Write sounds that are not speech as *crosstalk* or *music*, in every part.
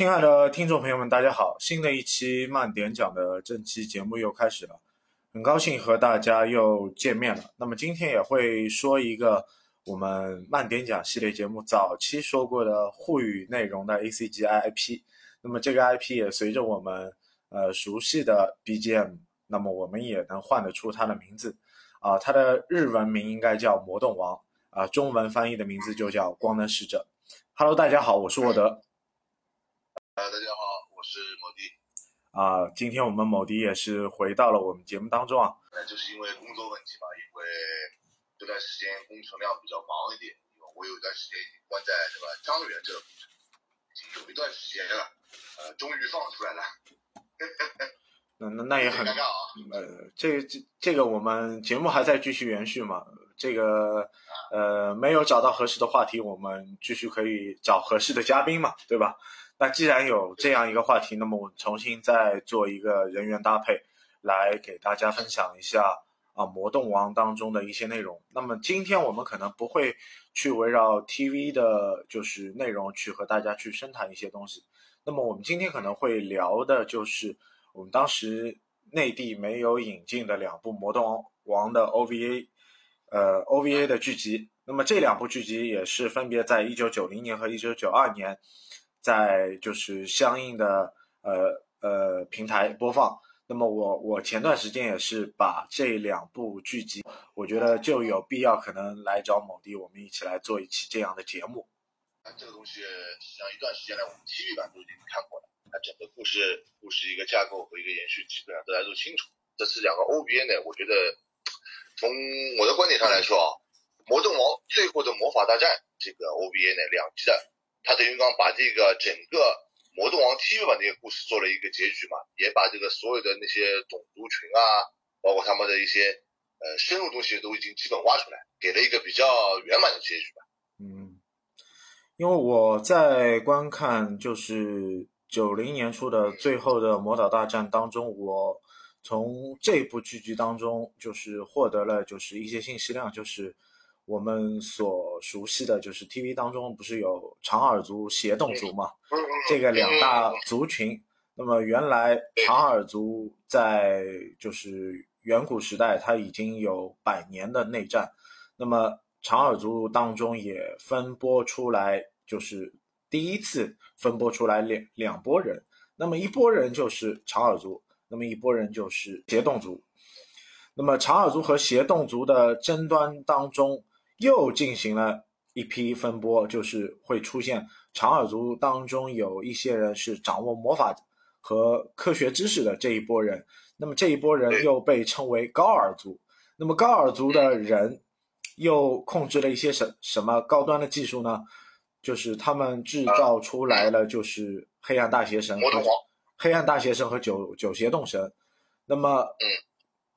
亲爱的听众朋友们，大家好！新的一期慢点讲的正期节目又开始了，很高兴和大家又见面了。那么今天也会说一个我们慢点讲系列节目早期说过的沪语内容的 ACG IP。那么这个 IP 也随着我们呃熟悉的 BGM，那么我们也能换得出它的名字啊，它的日文名应该叫魔动王啊，中文翻译的名字就叫光能使者。Hello，大家好，我是沃德。呃，大家好，我是某迪。啊，今天我们某迪也是回到了我们节目当中啊。那就是因为工作问题嘛，因为这段时间工程量比较忙一点，因为我有一段时间已经关在这个张园这个工程，已经有一段时间了，呃，终于放出来了。*laughs* 那那那也很尴尬啊。呃，这这这个我们节目还在继续延续嘛？这个呃没有找到合适的话题，我们继续可以找合适的嘉宾嘛，对吧？那既然有这样一个话题，那么我重新再做一个人员搭配，来给大家分享一下啊《魔动王》当中的一些内容。那么今天我们可能不会去围绕 TV 的，就是内容去和大家去深谈一些东西。那么我们今天可能会聊的就是我们当时内地没有引进的两部《魔动王》的 OVA，呃 OVA 的剧集。那么这两部剧集也是分别在一九九零年和一九九二年。在就是相应的呃呃平台播放。那么我我前段时间也是把这两部剧集，我觉得就有必要可能来找某地，我们一起来做一期这样的节目。这个东西实际上一段时间来，我们 TV 版都已经看过了。那整个故事故事一个架构和一个延续，基本上大家都清楚。这次两个 OBA 呢，我觉得从我的观点上来说啊，《魔动王最后的魔法大战》这个 OBA 呢，两集的。他等于刚把这个整个《魔动王》TV 版这个故事做了一个结局嘛，也把这个所有的那些种族群啊，包括他们的一些呃深入东西都已经基本挖出来，给了一个比较圆满的结局吧。嗯，因为我在观看就是九零年初的最后的魔导大战当中，我从这部剧集当中就是获得了就是一些信息量，就是。我们所熟悉的就是 TV 当中不是有长耳族、协动族嘛？这个两大族群。那么原来长耳族在就是远古时代，它已经有百年的内战。那么长耳族当中也分拨出来，就是第一次分拨出来两两拨人。那么一拨人就是长耳族，那么一拨人就是协动族。那么长耳族和协动族的争端当中。又进行了一批分拨，就是会出现长耳族当中有一些人是掌握魔法和科学知识的这一波人，那么这一波人又被称为高耳族。那么高耳族的人又控制了一些什什么高端的技术呢？就是他们制造出来了，就是黑暗大邪神和黑暗大邪神和九九邪洞神。那么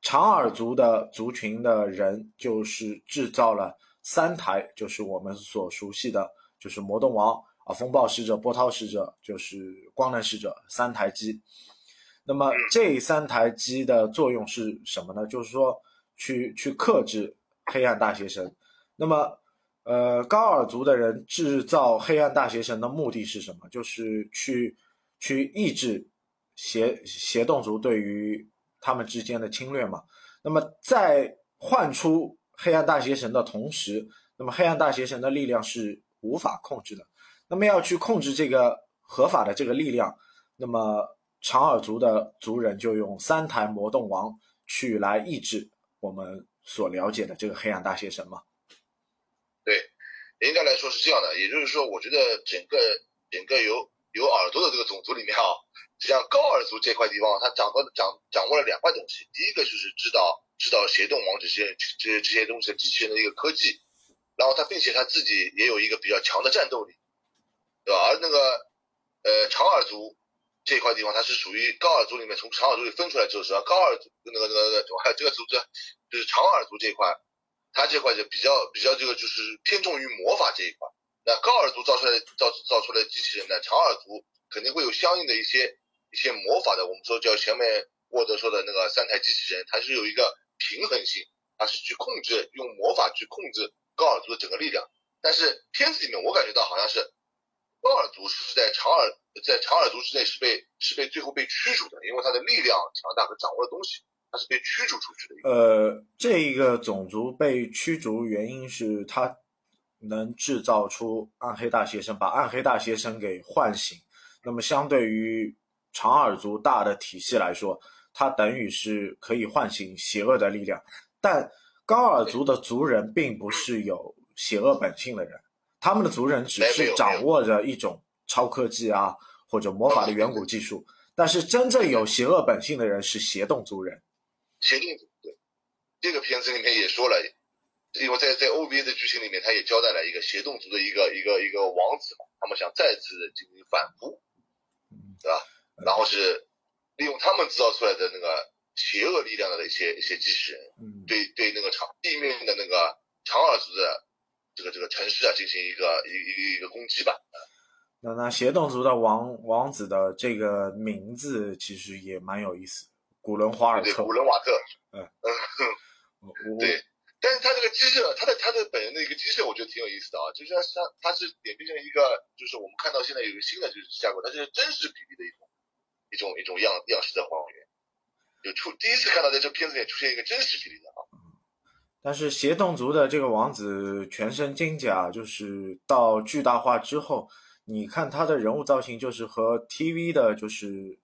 长耳族的族群的人就是制造了。三台就是我们所熟悉的，就是魔动王啊，风暴使者、波涛使者，就是光能使者三台机。那么这三台机的作用是什么呢？就是说去去克制黑暗大邪神。那么，呃，高尔族的人制造黑暗大邪神的目的是什么？就是去去抑制邪邪动族对于他们之间的侵略嘛。那么在换出。黑暗大邪神的同时，那么黑暗大邪神的力量是无法控制的。那么要去控制这个合法的这个力量，那么长耳族的族人就用三台魔动王去来抑制我们所了解的这个黑暗大邪神嘛？对，应该来说是这样的。也就是说，我觉得整个整个有有耳朵的这个种族里面啊，像高耳族这块地方，他掌握掌掌握了两块东西。第一个就是知道。知道协动王这些这些这些东西的机器人的一个科技，然后他并且他自己也有一个比较强的战斗力，对吧？而那个呃长耳族这一块地方，它是属于高耳族里面从长耳族里分出来之后，是吧？高耳族那个那个那个还有这个组织就是长耳族这一块，它这块就比较比较这个就是偏重于魔法这一块。那高耳族造出来造造出来的机器人呢，长耳族肯定会有相应的一些一些魔法的。我们说叫前面沃德说的那个三台机器人，它是有一个。平衡性，它是去控制用魔法去控制高尔族的整个力量，但是片子里面我感觉到好像是高尔族是在长耳在长耳族之内是被是被最后被驱逐的，因为他的力量强大和掌握的东西，他是被驱逐出去的。呃，这一个种族被驱逐原因是他能制造出暗黑大邪神，把暗黑大邪神给唤醒。那么相对于长耳族大的体系来说，它等于是可以唤醒邪恶的力量。但高尔族的族人并不是有邪恶本性的人，他们的族人只是掌握着一种超科技啊或者魔法的远古技术。但是真正有邪恶本性的人是邪洞族人。邪洞族对，这个片子里面也说了。因为在在 OVA 的剧情里面，他也交代了一个邪洞族的一个一个一个王子嘛，他们想再次进行反扑，对吧？然后是利用他们制造出来的那个邪恶力量的一些一些机器人，对对那个长地面的那个长耳族的这个这个城市啊进行一个一一个一个攻击吧。那那邪洞族的王王子的这个名字其实也蛮有意思，古伦华尔特。古伦瓦特。嗯嗯，*laughs* 对。但是他这个机设，他的他的本人的一个机设，我觉得挺有意思的啊，就是他他是演变成一个，就是我们看到现在有一个新的就是架构，它是真实比例的一种一种一种样样式的还原，就出第一次看到在这片子里出现一个真实比例的啊。但是邪洞族的这个王子全身金甲，就是到巨大化之后，你看他的人物造型，就是和 TV 的就是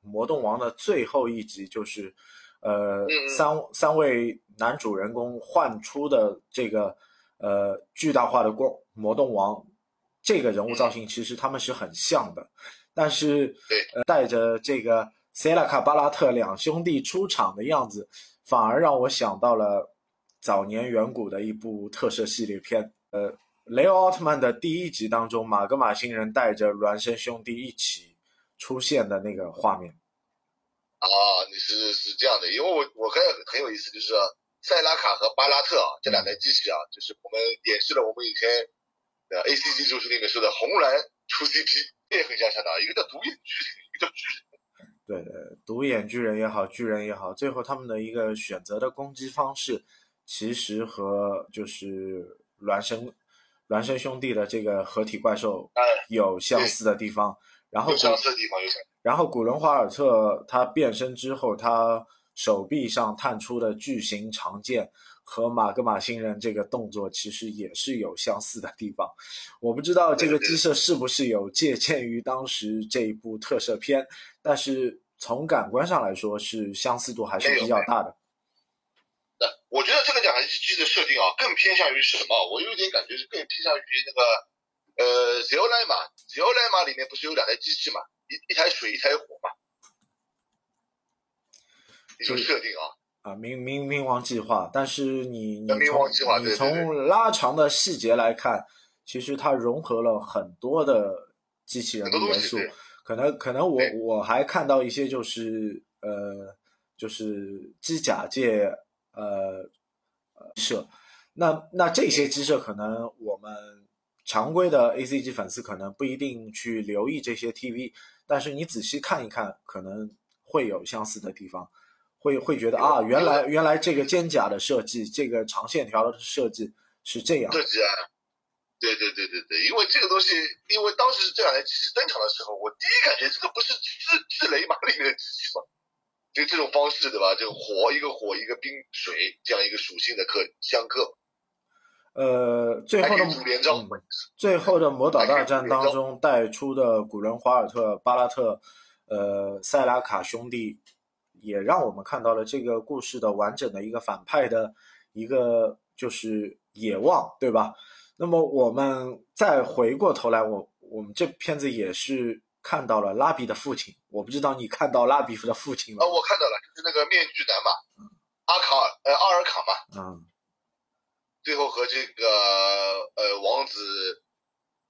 魔动王的最后一集就是。呃，三三位男主人公换出的这个呃巨大化的光魔动王，这个人物造型其实他们是很像的，但是呃带着这个塞拉卡巴拉特两兄弟出场的样子，反而让我想到了早年远古的一部特摄系列片，呃，雷欧奥特曼的第一集当中，马格玛星人带着孪生兄弟一起出现的那个画面。啊，你是是这样的，因为我我很很有意思，就是塞拉卡和巴拉特啊这两台机器啊，就是我们演示了我们以前的 A C G 就是那个说的红蓝出 C P，也很相像的，一个叫独眼巨人，一个叫巨人。对对，独眼巨人也好，巨人也好，最后他们的一个选择的攻击方式，其实和就是孪生孪生兄弟的这个合体怪兽有相似的地方。然后，然后古伦华尔特他变身之后，他手臂上探出的巨型长剑和马格马星人这个动作其实也是有相似的地方。我不知道这个机设是不是有借鉴于当时这一部特摄片，但是从感官上来说是相似度还是比较大的。那我觉得这个两台机器的设定啊，更偏向于什么？我有点感觉是更偏向于那个。呃，Z O 莱玛，Z O 莱玛里面不是有两台机器嘛？一一台水，一台火嘛？一种设定啊。啊，冥冥冥王计划，但是你你从你从拉长的细节来看，其实它融合了很多的机器人的元素。可能可能我我还看到一些就是呃就是机甲界呃呃设，那那这些机设可能我们。常规的 A C G 粉丝可能不一定去留意这些 T V，但是你仔细看一看，可能会有相似的地方，会会觉得啊，原来原来这个肩甲的设计，这个长线条的设计是这样。设计啊，对对对对对，因为这个东西，因为当时这两台机器登场的时候，我第一感觉这个不是智智雷马里面的机器吗？就这种方式对吧？就火一个火一个冰水这样一个属性的克相克。呃，最后的五连招最后的魔导大战当中带出的古伦华尔特、巴拉特、呃塞拉卡兄弟，也让我们看到了这个故事的完整的一个反派的一个就是野望，对吧？那么我们再回过头来，我我们这片子也是看到了拉比的父亲，我不知道你看到拉比的父亲吗？啊，我看到了，就是那个面具男嘛，阿卡尔，呃，阿尔卡嘛，嗯。最后和这个呃王子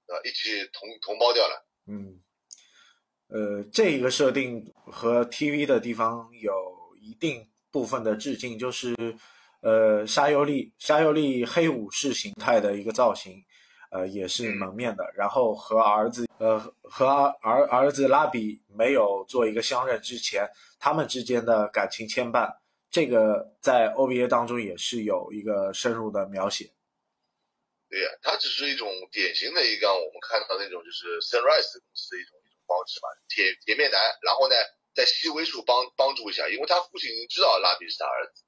呃一起同同胞掉了。嗯，呃，这一个设定和 TV 的地方有一定部分的致敬，就是呃沙优利沙优利黑武士形态的一个造型，呃也是蒙面的。然后和儿子呃和儿儿子拉比没有做一个相认之前，他们之间的感情牵绊。这个在 OVA 当中也是有一个深入的描写。对呀，它只是一种典型的一个我们看到那种就是 Sunrise 公司的一种方式嘛，铁铁面男，然后呢，在细微处帮帮助一下，因为他父亲已经知道拉比是他儿子，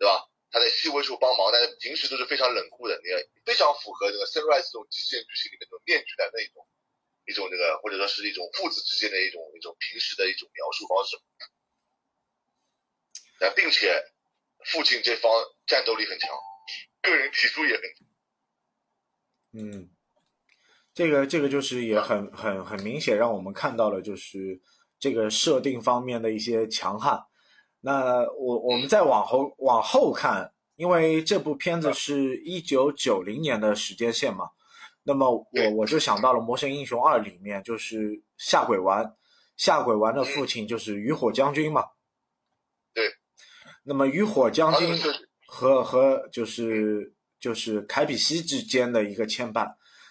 对吧？他在细微处帮忙，但是平时都是非常冷酷的，那个非常符合这个《Sunrise》这种极限剧情里面那种面具的那种一种那个，或者说是一种父子之间的一种一种平时的一种描述方式。那并且父亲这方战斗力很强，个人体术也很。嗯，这个这个就是也很很很明显，让我们看到了就是这个设定方面的一些强悍。那我我们再往后往后看，因为这部片子是一九九零年的时间线嘛，那么我我就想到了《魔神英雄二》里面就是下鬼丸，下鬼丸的父亲就是雨火将军嘛。对。那么雨火将军和和就是就是凯比西之间的一个牵绊，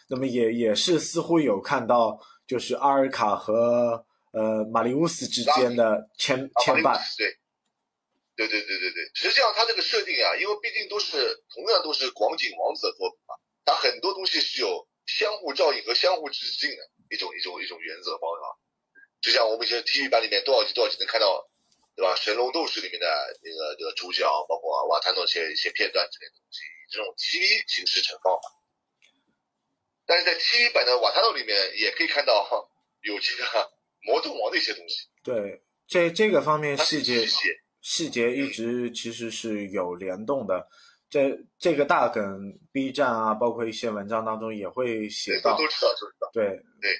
那么也也是似乎有看到就是阿尔卡和呃马里乌斯之间的牵牵绊。对。对对对对对，实际上他这个设定啊，因为毕竟都是同样都是广景王子的作品嘛，它很多东西是有相互照应和相互致敬的一种一种一种原则方法。就像我们以前 TV 版里面多少集多少集能看到，对吧？神龙斗士里面的那个那个主角，包括瓦坦诺一些一些片段之类的东西，以这种 TV 形式呈放。但是在 TV 版的瓦塔诺里面也可以看到 *laughs* 有这个魔动王的一些东西。对，这这个方面细节。细节一直其实是有联动的，这这个大梗，B 站啊，包括一些文章当中也会写到。都知道，都知道。对对，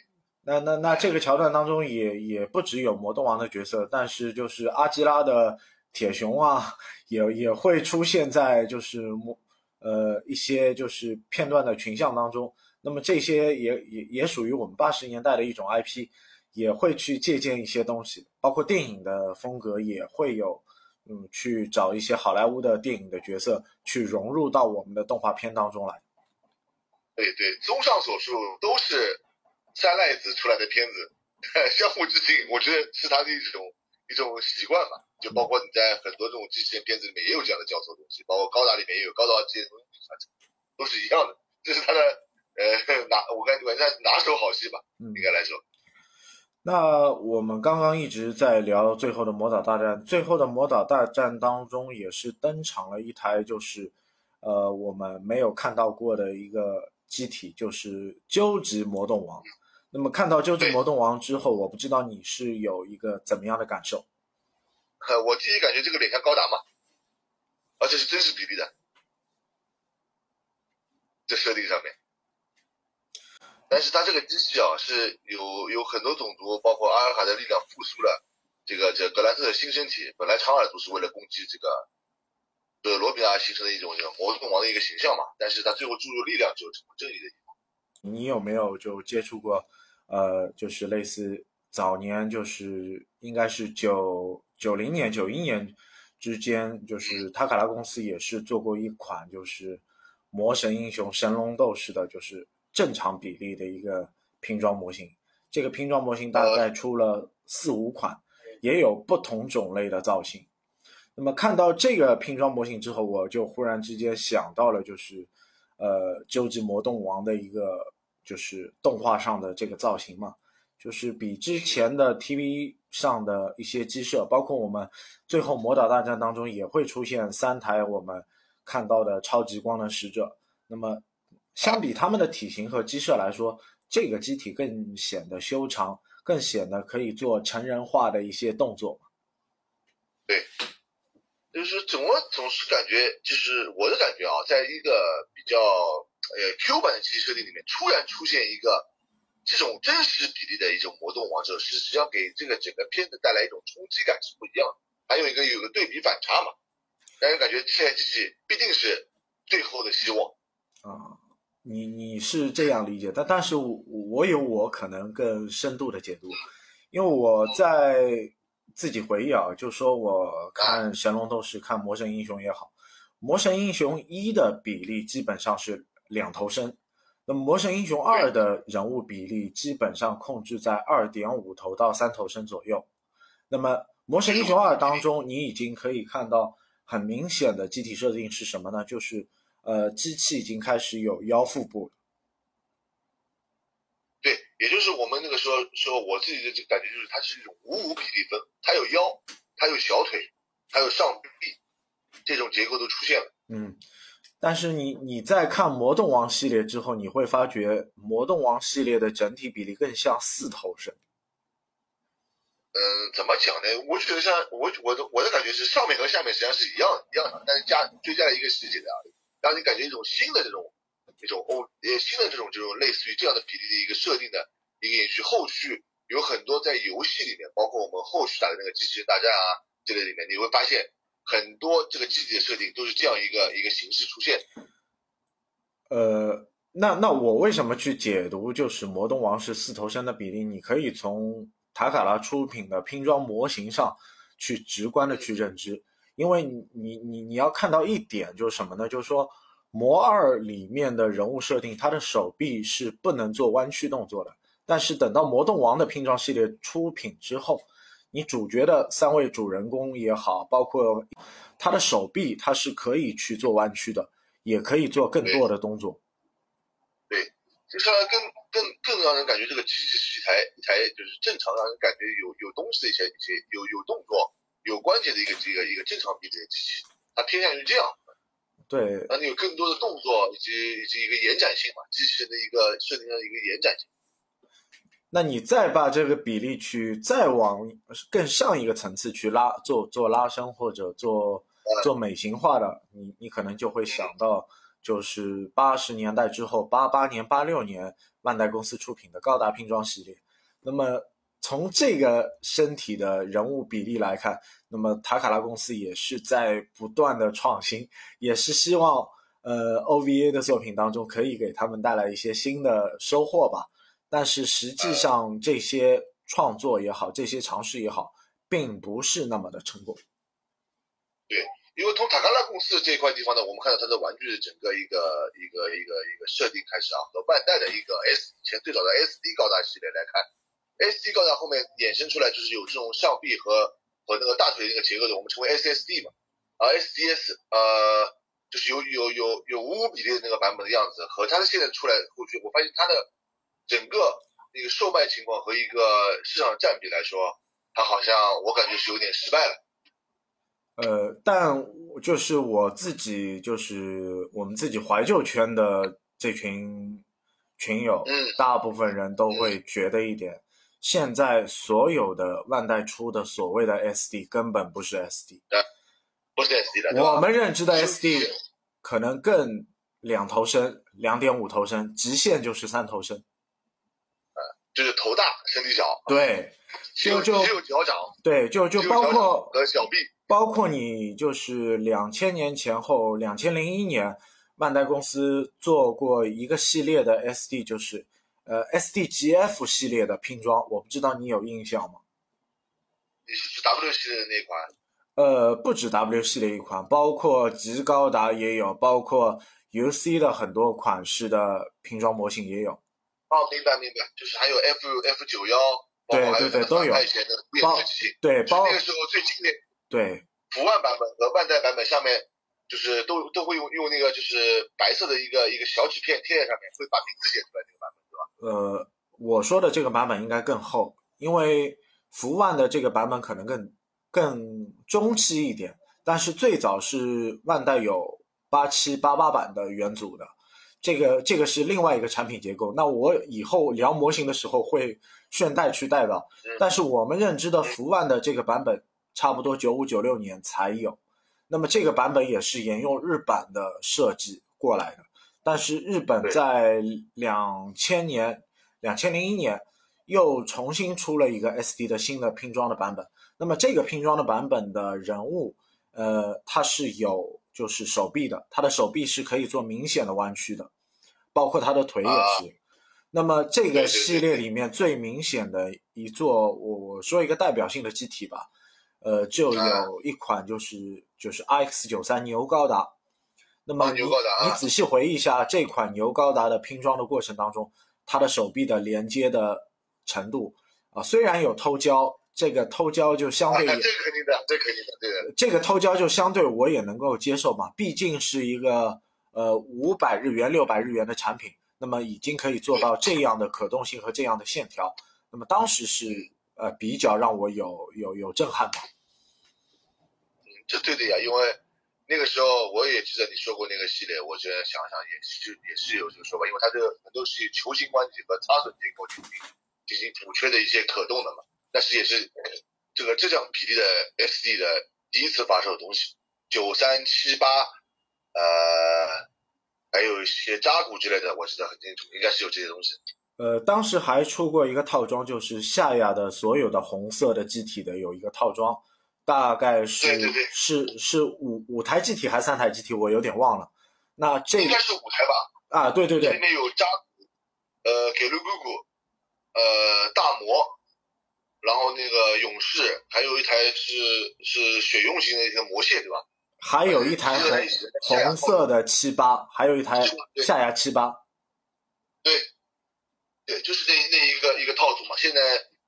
那那那这个桥段当中也也不只有魔动王的角色，但是就是阿基拉的铁熊啊，也也会出现在就是魔呃一些就是片段的群像当中。那么这些也也也属于我们八十年代的一种 IP，也会去借鉴一些东西，包括电影的风格也会有。嗯，去找一些好莱坞的电影的角色，去融入到我们的动画片当中来。对对，综上所述，都是三赖子出来的片子，*laughs* 相互致敬，我觉得是他的一种一种习惯吧。就包括你在很多这种机器人片子里面也有这样的交错东西，包括高达里面也有高达这些东西传承，都是一样的。这是他的呃拿，我感觉算拿手好戏吧，应该来说。那我们刚刚一直在聊最后的魔导大战，最后的魔导大战当中也是登场了一台，就是，呃，我们没有看到过的一个机体，就是究极魔动王。那么看到究极魔动王之后，我不知道你是有一个怎么样的感受？呃，我第一感觉这个脸像高达嘛，而且是真实比例的，这设定上面。但是它这个机器啊，是有有很多种族，包括阿尔卡的力量复苏了这个这格兰特的新身体。本来长耳族是为了攻击这个呃罗比亚形成的一种魔动王的一个形象嘛，但是他最后注入力量就成为正义的一方。你有没有就接触过呃，就是类似早年就是应该是九九零年九一年之间，就是塔卡拉公司也是做过一款就是魔神英雄神龙斗士的，就是。正常比例的一个拼装模型，这个拼装模型大概出了四五款，也有不同种类的造型。那么看到这个拼装模型之后，我就忽然之间想到了，就是呃，究极魔动王的一个就是动画上的这个造型嘛，就是比之前的 TV 上的一些机设，包括我们最后魔导大战当中也会出现三台我们看到的超级光能使者，那么。相比他们的体型和机设来说，这个机体更显得修长，更显得可以做成人化的一些动作。对，就是怎么总是感觉，就是我的感觉啊，在一个比较呃 Q 版的机器设定里面，突然出现一个这种真实比例的一种魔动王者，是实际上给这个整个片子带来一种冲击感是不一样的。还有一个有个对比反差嘛，让人感觉这台机器必定是最后的希望啊。你你是这样理解，但但是我我有我可能更深度的解读，因为我在自己回忆啊，就说我看神龙斗士、看魔神英雄也好，魔神英雄一的比例基本上是两头身，那么魔神英雄二的人物比例基本上控制在二点五头到三头身左右，那么魔神英雄二当中，你已经可以看到很明显的机体设定是什么呢？就是。呃，机器已经开始有腰腹部了。对，也就是我们那个时候说，我自己的感觉就是它是一种五五比例分，它有腰，它有小腿，还有上臂，这种结构都出现了。嗯，但是你你在看魔动王系列之后，你会发觉魔动王系列的整体比例更像四头身。嗯，怎么讲呢？我觉得像我我的我的感觉是上面和下面实际上是一样一样的，但是加追加了一个细节的，让你感觉一种新的这种一种欧呃新的这种这种类似于这样的比例的一个设定的一个延续。后续有很多在游戏里面，包括我们后续打的那个机器人大战啊这类里面，你会发现很多这个机体的设定都是这样一个一个形式出现。呃，那那我为什么去解读就是魔动王是四头身的比例？你可以从塔卡拉出品的拼装模型上去直观的去认知，因为你你你要看到一点就是什么呢？就是说魔二里面的人物设定，他的手臂是不能做弯曲动作的，但是等到魔动王的拼装系列出品之后，你主角的三位主人公也好，包括他的手臂，他是可以去做弯曲的，也可以做更多的动作。对，就是更更更让人感觉这个机器是一台一台就是正常让人感觉有有东西的一些一些有有动作有关节的一个这个一个正常比例的机器，它偏向于这样。对，让你有更多的动作以及以及一个延展性嘛，机器人的一个设定上的一个延展性。那你再把这个比例去再往更上一个层次去拉，做做拉伸或者做做美型化的，你你可能就会想到，就是八十年代之后，八八年、八六年万代公司出品的高达拼装系列。那么从这个身体的人物比例来看，那么塔卡拉公司也是在不断的创新，也是希望呃 OVA 的作品当中可以给他们带来一些新的收获吧。但是实际上，这些创作也好，这些尝试也好，并不是那么的成功。对，因为从塔卡拉公司这一块地方呢，我们看到它的玩具的整个一个一个一个一个设定开始啊，和万代的一个 S 以前最早的 SD 高达系列来看，SD 高达后面衍生出来就是有这种上臂和和那个大腿那个结构的，我们称为 SSD 嘛，啊 SDS 呃就是有有有有五五比例的那个版本的样子，和它的现在出来后续，我发现它的。整个那个售卖情况和一个市场占比来说，它好像我感觉是有点失败了。呃，但就是我自己，就是我们自己怀旧圈的这群群友，嗯，大部分人都会觉得一点，现在所有的万代出的所谓的 SD 根本不是 SD，不是 SD 的。我们认知的 SD 可能更两头身，两点五头身，极限就是三头身。就是头大身体小，对，就就只有脚掌，对，就就包括和小臂，包括你就是两千年前后，两千零一年，万代公司做过一个系列的 SD，就是呃 SDGF 系列的拼装，我不知道你有印象吗？你是指 W 系列的那款？呃，不止 W 系列一款，包括极高达也有，包括 UC 的很多款式的拼装模型也有。哦，明白明白，就是还有 F F 九幺，对对对，都有。包对包那个时候最经典。对。福万版本和万代版本下面，就是都都会用用那个就是白色的一个一个小纸片贴在上面，会把名字写出来？呃，我说的这个版本应该更厚，因为福万的这个版本可能更更中期一点，但是最早是万代有八七八八版的元祖的。这个这个是另外一个产品结构，那我以后聊模型的时候会顺带去带到。但是我们认知的福万的这个版本，差不多九五九六年才有，那么这个版本也是沿用日版的设计过来的。但是日本在两千年、两千零一年又重新出了一个 SD 的新的拼装的版本。那么这个拼装的版本的人物，呃，它是有。就是手臂的，它的手臂是可以做明显的弯曲的，包括他的腿也是。那么这个系列里面最明显的一座，我我说一个代表性的机体吧，呃，就有一款就是就是 RX 九三牛高达。那么你你仔细回忆一下这款牛高达的拼装的过程当中，它的手臂的连接的程度啊，虽然有偷胶。这个偷胶就相对，这个肯定的，这肯定的，对的。这个偷胶就相对我也能够接受嘛，毕竟是一个呃五百日元、六百日元的产品。那么已经可以做到这样的可动性和这样的线条，那么当时是呃比较让我有有有震撼吧。嗯，这对的呀，因为那个时候我也记得你说过那个系列，我现在想想也是也是有这个说法，因为它这个很多是球形关节和擦损结构进行进行补缺的一些可动的嘛，但是也是这个这样比例的 SD 的第一次发售的东西，九三七八，呃。还有一些扎古之类的，我记得很清楚，应该是有这些东西。呃，当时还出过一个套装，就是夏亚的所有的红色的机体的有一个套装，大概是是是五五台机体还是三台机体，我有点忘了。那这应该是五台吧？啊，对对对。里面有扎古，呃，给路姑姑，呃，大魔，然后那个勇士，还有一台是是血用型的一个魔蟹，对吧？还有一台红红色的七八，还有一台下牙七八。对，对，就是那那一个一个套组嘛。现在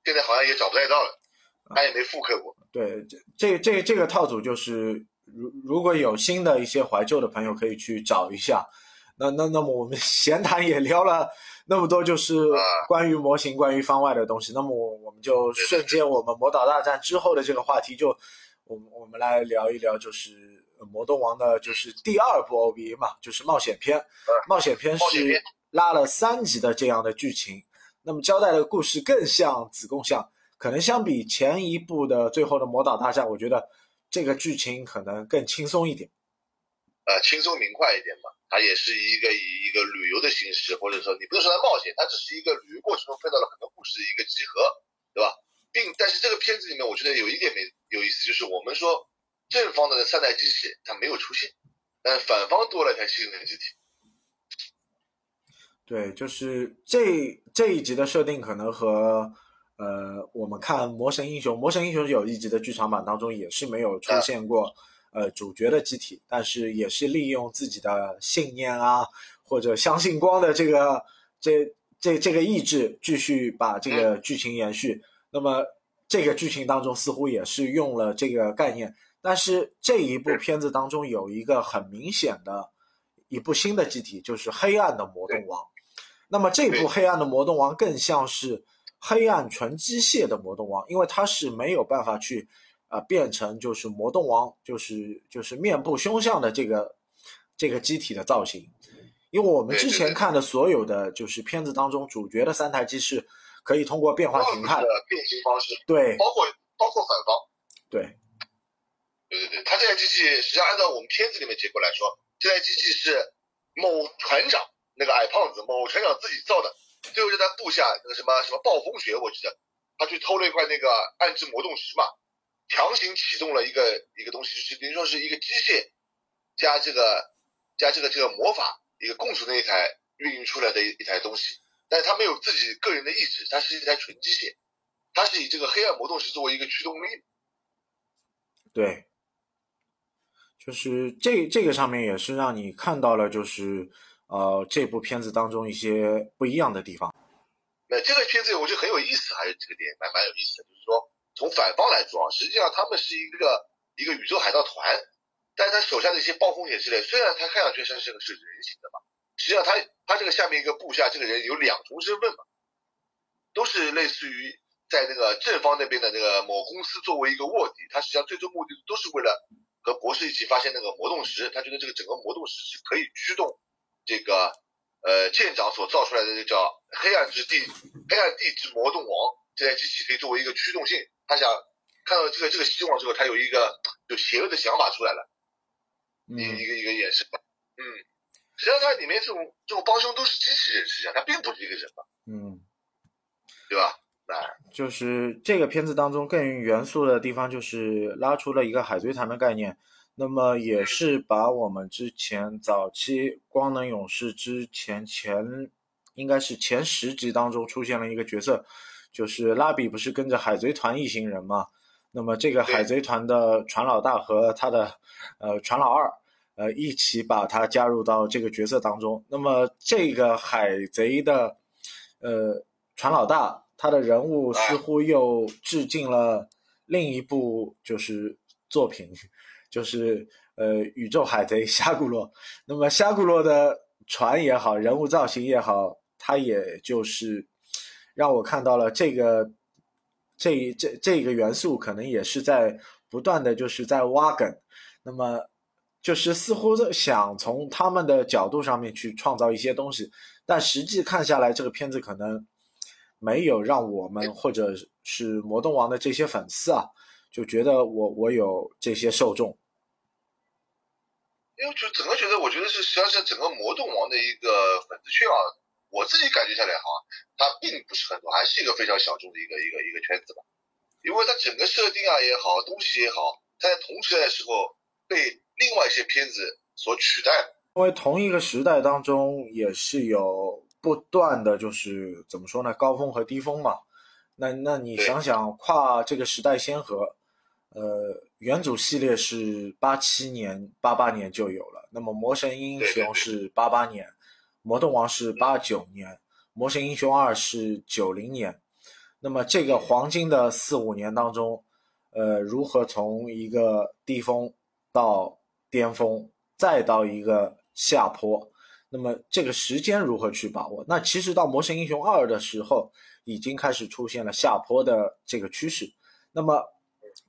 现在好像也找不太到了，他也没复刻过。对，这这这这个套组就是，如如果有新的一些怀旧的朋友可以去找一下。那那那么我们 *laughs* 闲谈也聊了那么多，就是关于模型、关于方外的东西。那么我我们就瞬间我们魔导大战之后的这个话题，就我们我们来聊一聊，就是。魔动王的就是第二部 OVA 嘛，就是冒险篇。冒险篇是拉了三集的这样的剧情，那么交代的故事更像子贡像，可能相比前一部的最后的魔导大战，我觉得这个剧情可能更轻松一点。呃，轻松明快一点嘛，它也是一个以一个旅游的形式，或者说你不能说它冒险，它只是一个旅游过程中碰到了很多故事的一个集合，对吧？并但是这个片子里面，我觉得有一点没有意思，就是我们说。正方的三台机器它没有出现，但反方多了一台新的机体。对，就是这这一集的设定可能和呃我们看《魔神英雄》《魔神英雄》有一集的剧场版当中也是没有出现过呃主角的机体，但是也是利用自己的信念啊或者相信光的这个这这这个意志继续把这个剧情延续。那么这个剧情当中似乎也是用了这个概念。但是这一部片子当中有一个很明显的一部新的机体，就是黑暗的魔动王。那么这部黑暗的魔动王更像是黑暗纯机械的魔动王，因为它是没有办法去啊变成就是魔动王，就是就是面部凶相的这个这个机体的造型。因为我们之前看的所有的就是片子当中主角的三台机是可以通过变换形态。的变形方式，对，包括包括反方，对。对对对，他这台机器实际上按照我们片子里面结果来说，这台机器是某船长那个矮胖子某船长自己造的，最后在他部下那个什么什么暴风雪，我记得他去偷了一块那个暗之魔动石嘛，强行启动了一个一个东西，就是等于说是一个机械加这个加这个这个魔法一个共存的一台运营出来的一一台东西，但是他没有自己个人的意志，它是一台纯机械，它是以这个黑暗魔动石作为一个驱动力，对。就是这这个上面也是让你看到了，就是呃这部片子当中一些不一样的地方。那这个片子我觉得很有意思，还是这个点蛮蛮有意思的，就是说从反方来说啊，实际上他们是一个一个宇宙海盗团，但是他手下的一些暴风眼之类，虽然他看上去像是个是人形的嘛，实际上他他这个下面一个部下这个人有两重身份嘛，都是类似于在那个正方那边的那个某公司作为一个卧底，他实际上最终目的都是为了。和博士一起发现那个魔动石，他觉得这个整个魔动石是可以驱动这个呃舰长所造出来的这叫黑暗之地黑暗地之魔动王这台机器可以作为一个驱动性，他想看到这个这个希望之后，他有一个有邪恶的想法出来了，一一个一个眼神，嗯，实际上它里面这种这种帮凶都是机器人，实际上他并不是一个人嘛，嗯，对吧？就是这个片子当中更元素的地方，就是拉出了一个海贼团的概念，那么也是把我们之前早期光能勇士之前前应该是前十集当中出现了一个角色，就是拉比不是跟着海贼团一行人嘛？那么这个海贼团的船老大和他的呃船老二呃一起把他加入到这个角色当中，那么这个海贼的呃船老大。他的人物似乎又致敬了另一部就是作品，就是呃宇宙海贼 *laughs* 虾古洛。那么虾古洛的船也好，人物造型也好，它也就是让我看到了这个这这这个元素，可能也是在不断的就是在挖梗。那么就是似乎想从他们的角度上面去创造一些东西，但实际看下来，这个片子可能没有让我们或者是魔动王的这些粉丝啊，就觉得我我有这些受众。因为就整个觉得，我觉得是实际上是整个魔动王的一个粉丝圈啊，我自己感觉下来哈，它并不是很多，还是一个非常小众的一个一个一个圈子吧。因为它整个设定啊也好，东西也好，它在同时代的时候被。另外一些片子所取代，因为同一个时代当中也是有不断的就是怎么说呢，高峰和低峰嘛。那那你想想跨这个时代先河，呃，元祖系列是八七年、八八年就有了，那么魔神英雄是八八年，魔动王是八九年，魔神英雄二是九零年。那么这个黄金的四五年当中，呃，如何从一个低峰到巅峰再到一个下坡，那么这个时间如何去把握？那其实到《魔神英雄二》的时候，已经开始出现了下坡的这个趋势。那么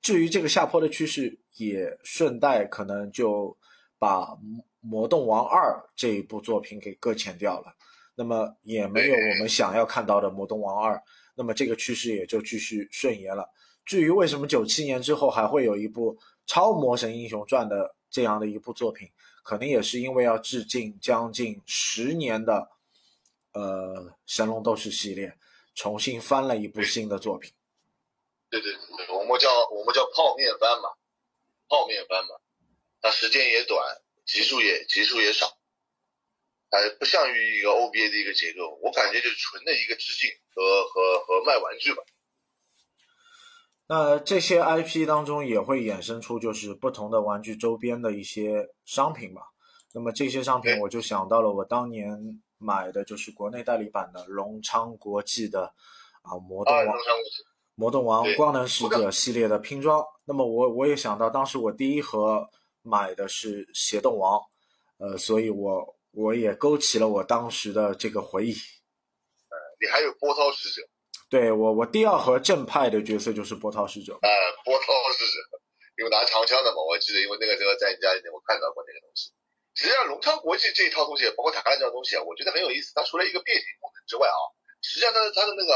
至于这个下坡的趋势，也顺带可能就把《魔动王二》这一部作品给搁浅掉了。那么也没有我们想要看到的《魔动王二》，那么这个趋势也就继续顺延了。至于为什么九七年之后还会有一部超《魔神英雄传》的？这样的一部作品，可能也是因为要致敬将近十年的，呃，神龙斗士系列，重新翻了一部新的作品。对对对，我们叫我们叫泡面番嘛，泡面番嘛，它时间也短，集数也集数也少，它不像于一个 OBA 的一个结构，我感觉就是纯的一个致敬和和和卖玩具吧。那这些 IP 当中也会衍生出就是不同的玩具周边的一些商品吧。那么这些商品我就想到了我当年买的就是国内代理版的隆昌国际的啊魔动王魔动王光能使者系列的拼装。那么我我也想到当时我第一盒买的是邪动王，呃，所以我我也勾起了我当时的这个回忆。呃，你还有波涛使者。对我，我第二盒正派的角色就是波涛使者。呃，波涛使者，有拿长枪的嘛？我记得，因为那个时候在你家里面，我看到过那个东西。实际上，龙昌国际这一套东西，包括塔卡拉这套东西啊，我觉得很有意思。它除了一个变形功能之外啊，实际上它的它的那个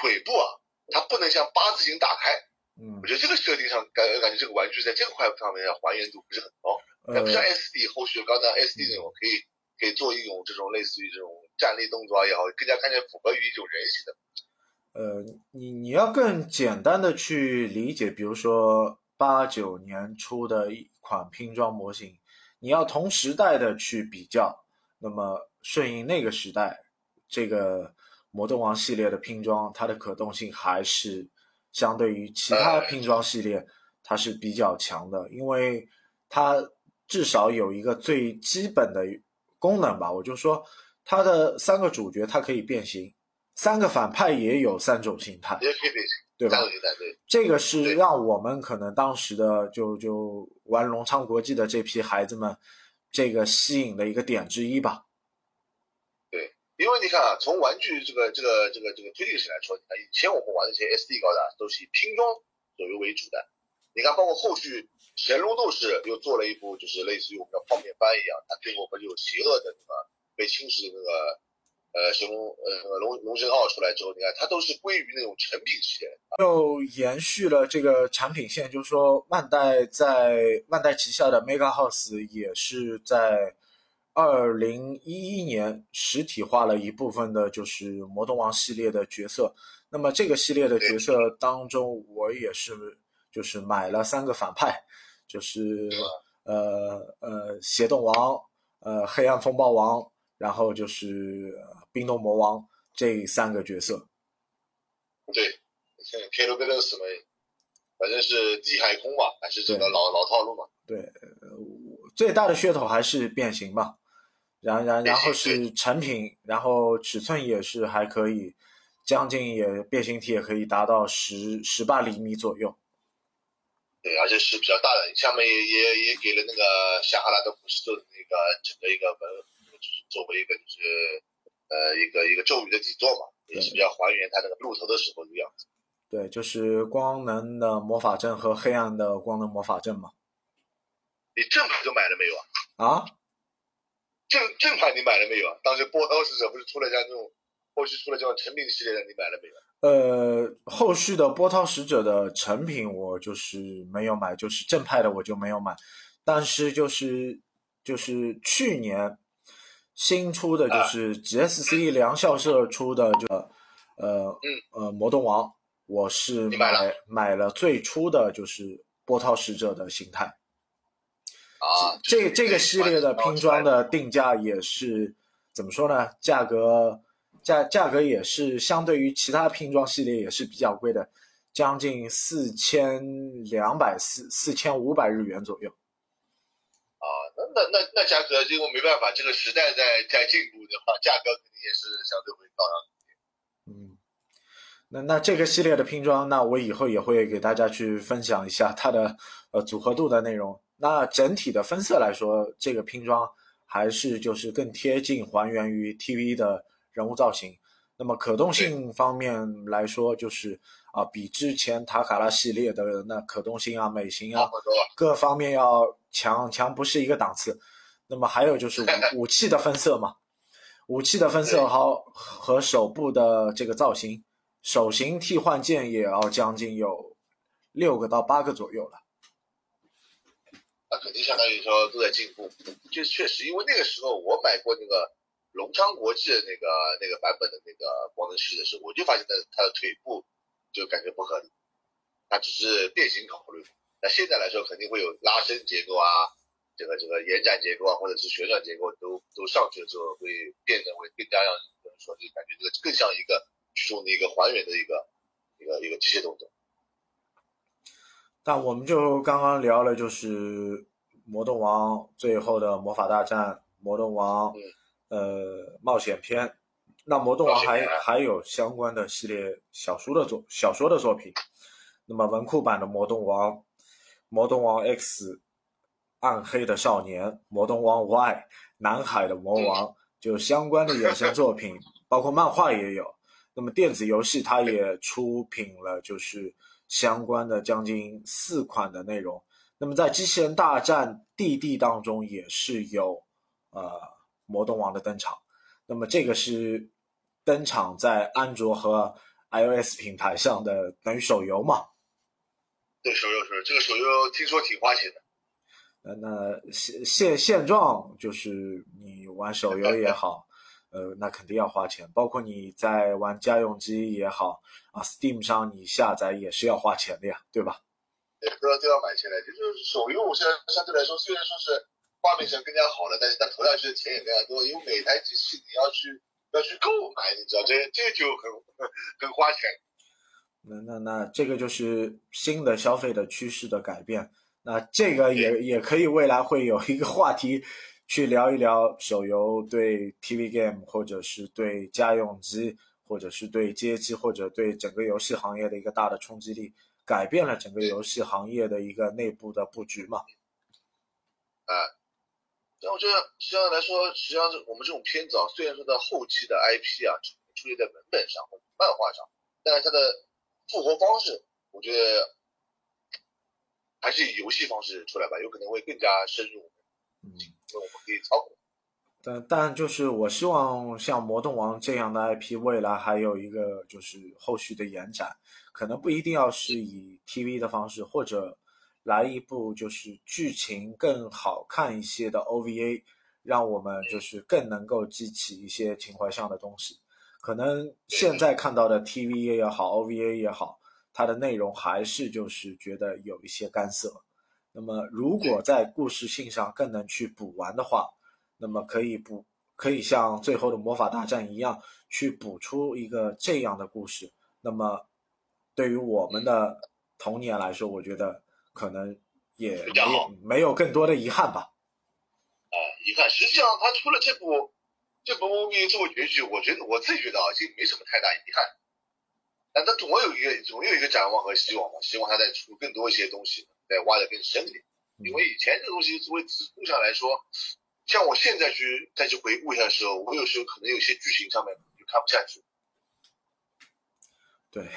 腿部啊，它不能像八字形打开。嗯，我觉得这个设定上感感觉这个玩具在这个块上面还原度不是很高。呃，不像 SD 后续刚才 SD 那种可以可以做一种这种类似于这种站立动作也好，更加看起来符合于一种人形的。呃，你你要更简单的去理解，比如说八九年出的一款拼装模型，你要同时代的去比较，那么顺应那个时代，这个魔动王系列的拼装，它的可动性还是相对于其他拼装系列，它是比较强的，因为它至少有一个最基本的功能吧，我就说它的三个主角它可以变形。三个反派也有三种形态，对吧？对，这个是让我们可能当时的就就玩龙昌国际的这批孩子们，这个吸引的一个点之一吧。因为你看啊，从玩具这个这个这个这个推进史来说，你看以前我们玩那些 SD 高达都是以拼装作为为主的。你看，包括后续神龙斗士又做了一部，就是类似于我们的泡面番一样，它最后不就邪恶的那个被侵蚀的那个。呃，神龙呃龙龙神号出来之后，你看它都是归于那种成品系列，又延续了这个产品线，就是说万代在万代旗下的 Mega House 也是在二零一一年实体化了一部分的，就是魔动王系列的角色。那么这个系列的角色当中，我也是就是买了三个反派，就是呃呃邪动王，呃黑暗风暴王。然后就是冰冻魔王这三个角色，对，像 k 罗贝勒斯嘛，反正是地海空嘛，还是这个老老套路嘛。对，最大的噱头还是变形嘛，然然然后是成品，然后尺寸也是还可以，将近也变形体也可以达到十十八厘米左右。对，而且是比较大的，下面也也也给了那个夏哈拉德普斯做的那个整个一个文。就是作为一个就是呃一个一个咒语的底座嘛，也是比较还原它那个露头的时候的样子。对，就是光能的魔法阵和黑暗的光能魔法阵嘛。你正牌都买了没有啊？啊？正正牌你买了没有啊？当时波涛使者不是出了像这种，后续出了这种成品系列的，你买了没有？呃，后续的波涛使者的成品我就是没有买，就是正派的我就没有买，但是就是就是去年新出的就是 GSC 梁校社出的就呃嗯呃魔动王，我是买买了最初的就是波涛使者的形态。啊，这这个系列的拼装的定价也是怎么说呢？价格价价格也是相对于其他拼装系列也是比较贵的，将近四千两百四四千五百日元左右。啊，那那那那价格，因为没办法，这个时代在在进步的话，价格肯定也是相对会高上嗯，那那这个系列的拼装，那我以后也会给大家去分享一下它的呃组合度的内容。那整体的分色来说，这个拼装还是就是更贴近还原于 TV 的人物造型。那么可动性方面来说，就是啊，比之前塔卡拉系列的那可动性啊、美型啊各方面要强强不是一个档次。那么还有就是武武器的分色嘛，武器的分色和和手部的这个造型，手型替换件也要将近有六个到八个左右了。肯定相当于说都在进步，就是确实，因为那个时候我买过那个隆昌国际的那个那个版本的那个光能师的时候，我就发现它它的腿部就感觉不合理，它只是变形考虑。那现在来说肯定会有拉伸结构啊，这个这个延展结构啊，或者是旋转结构都都上去了之后，会变得会更加让人说就感觉这个更像一个剧中的一个还原的一个一个一个机械动作。但我们就刚刚聊了，就是《魔动王》最后的魔法大战，《魔动王》呃冒险篇。那《魔动王》还还有相关的系列小说的作小说的作品。那么文库版的《魔动王》，《魔动王 X》，暗黑的少年，《魔动王 Y》，南海的魔王，就相关的衍生作品，包括漫画也有。那么电子游戏它也出品了，就是。相关的将近四款的内容，那么在《机器人大战 DD》当中也是有呃魔动王的登场，那么这个是登场在安卓和 iOS 平台上的等于手游嘛？对，手游是这个手游听说挺花钱的。呃，那现现现状就是你玩手游也好。呃，那肯定要花钱，包括你在玩家用机也好啊，Steam 上你下载也是要花钱的呀，对吧？对，都要都要买钱的。就是手游，现在相对来说，虽然说是画面上更加好了，但是它投下去的钱也更加多，因为每台机器你要去要去购买，你知道，这这就很很花钱。那那那这个就是新的消费的趋势的改变，那这个也也可以未来会有一个话题。去聊一聊手游对 TV game，或者是对家用机，或者是对街机，或者对整个游戏行业的一个大的冲击力，改变了整个游戏行业的一个内部的布局嘛？啊，那我觉得实际上来说，实际上是我们这种片子啊，虽然说在后期的 IP 啊出现在文本上或者漫画上，但是它的复活方式，我觉得还是以游戏方式出来吧，有可能会更加深入。嗯。我们可以操控，但但就是我希望像魔动王这样的 IP 未来还有一个就是后续的延展，可能不一定要是以 TV 的方式，或者来一部就是剧情更好看一些的 OVA，让我们就是更能够激起一些情怀上的东西。可能现在看到的 TV 也好，OVA 也好，它的内容还是就是觉得有一些干涩。那么，如果在故事性上更能去补完的话，那么可以补，可以像最后的魔法大战一样，去补出一个这样的故事。那么，对于我们的童年来说，我觉得可能也没有没有更多的遗憾吧。啊，遗憾。实际上，他出了这部这部 OVA 作为结局，我觉得我自己觉得啊，已经没什么太大遗憾。但他总有一个总有一个展望和希望嘛，希望他再出更多一些东西。再挖的更深一点，因为以前这个东西作为子供上来说，像我现在去再去回顾一下的时候，我有时候可能有些剧情上面就看不下去。对，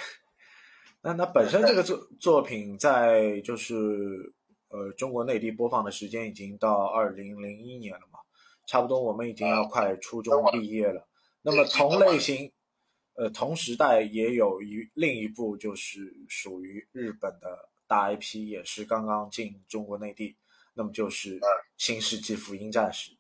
那那本身这个作 *laughs* 作品在就是呃中国内地播放的时间已经到二零零一年了嘛，差不多我们已经要快初中毕业了。那么同类型，呃同时代也有一另一部就是属于日本的大 IP，也是刚刚进中国内地。那么就是《新世纪福音战士》。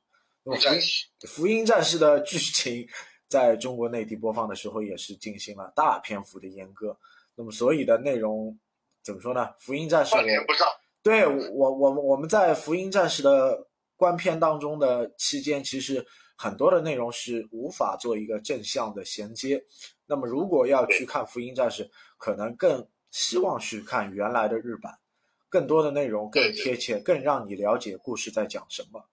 那么《福音战士》的剧情在中国内地播放的时候，也是进行了大篇幅的阉割。那么所以的内容怎么说呢？《福音战士》不上。对我，我们我们在《福音战士》的观片当中的期间，其实很多的内容是无法做一个正向的衔接。那么如果要去看《福音战士》，可能更希望去看原来的日版。更多的内容更贴切，更让你了解故事在讲什么。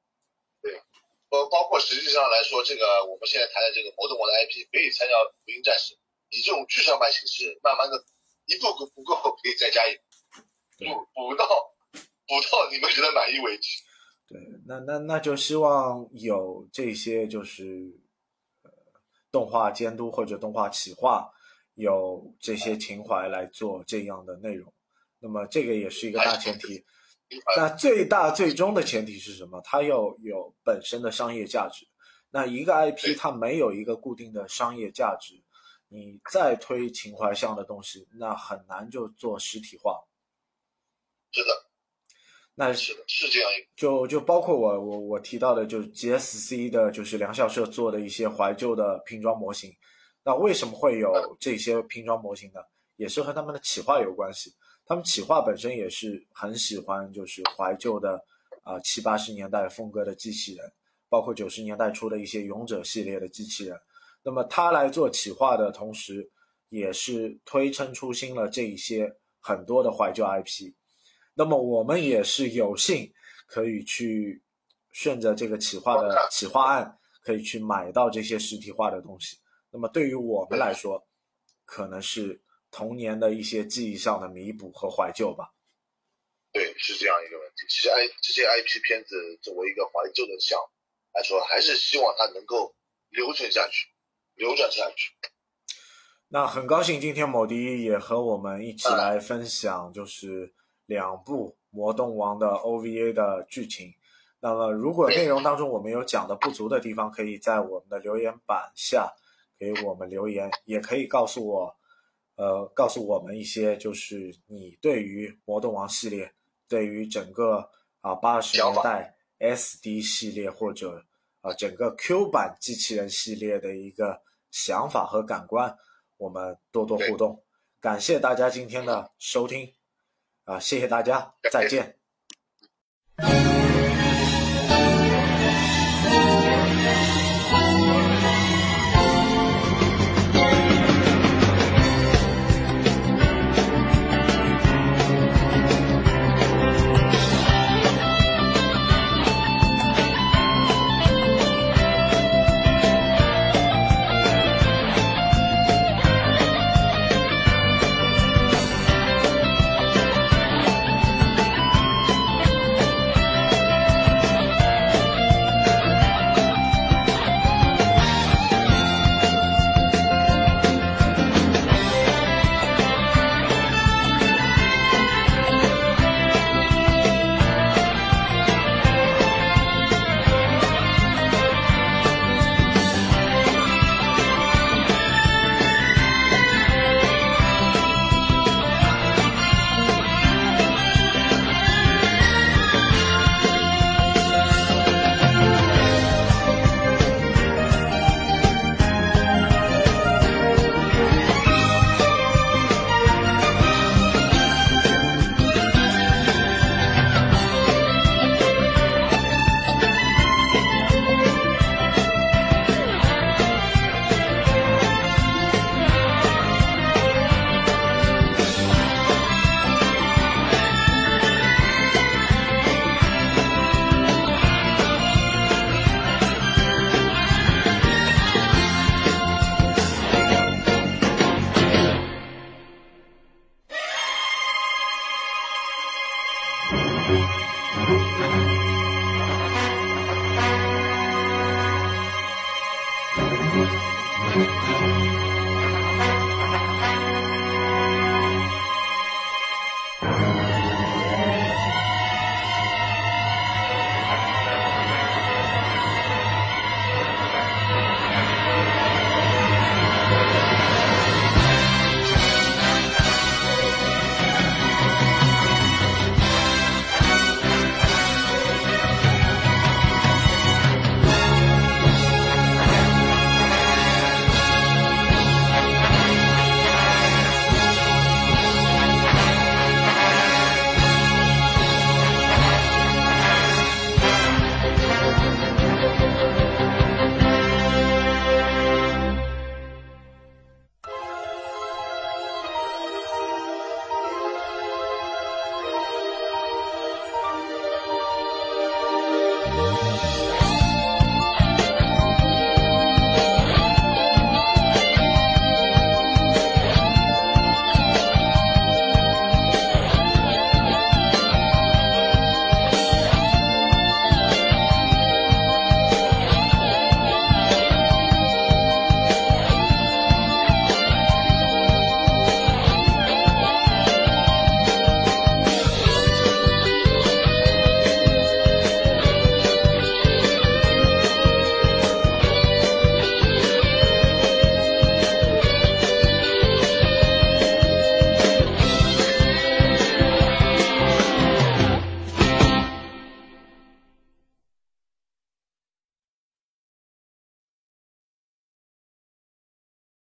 对，包包括实际上来说，这个我们现在谈的这个魔动王的 IP 可以参加福音战士，以这种剧场版形式，慢慢的一步步不够可以再加一补补到补到你们觉得满意为止。对，那那那就希望有这些就是呃动画监督或者动画企划有这些情怀来做这样的内容。那么这个也是一个大前提，那最大最终的前提是什么？它要有本身的商业价值。那一个 IP 它没有一个固定的商业价值，你再推情怀向的东西，那很难就做实体化。是的，那是是这样一个。就就包括我我我提到的，就是 GSC 的，就是梁校社做的一些怀旧的拼装模型。那为什么会有这些拼装模型呢？也是和他们的企划有关系。他们企划本身也是很喜欢，就是怀旧的啊七八十年代风格的机器人，包括九十年代初的一些勇者系列的机器人。那么他来做企划的同时，也是推陈出新了这一些很多的怀旧 IP。那么我们也是有幸可以去顺着这个企划的企划案，可以去买到这些实体化的东西。那么对于我们来说，可能是。童年的一些记忆上的弥补和怀旧吧。对，是这样一个问题。其实 I 这些 IP 片子作为一个怀旧的项目来说，还是希望它能够留存下去，流转下去。那很高兴今天某迪也和我们一起来分享，就是两部《魔动王》的 OVA 的剧情。那么，如果内容当中我们有讲的不足的地方，可以在我们的留言板下给我们留言，也可以告诉我。呃，告诉我们一些，就是你对于《魔动王》系列，对于整个啊八十年代 SD 系列或者啊整个 Q 版机器人系列的一个想法和感官，我们多多互动。感谢大家今天的收听，啊，谢谢大家，再见。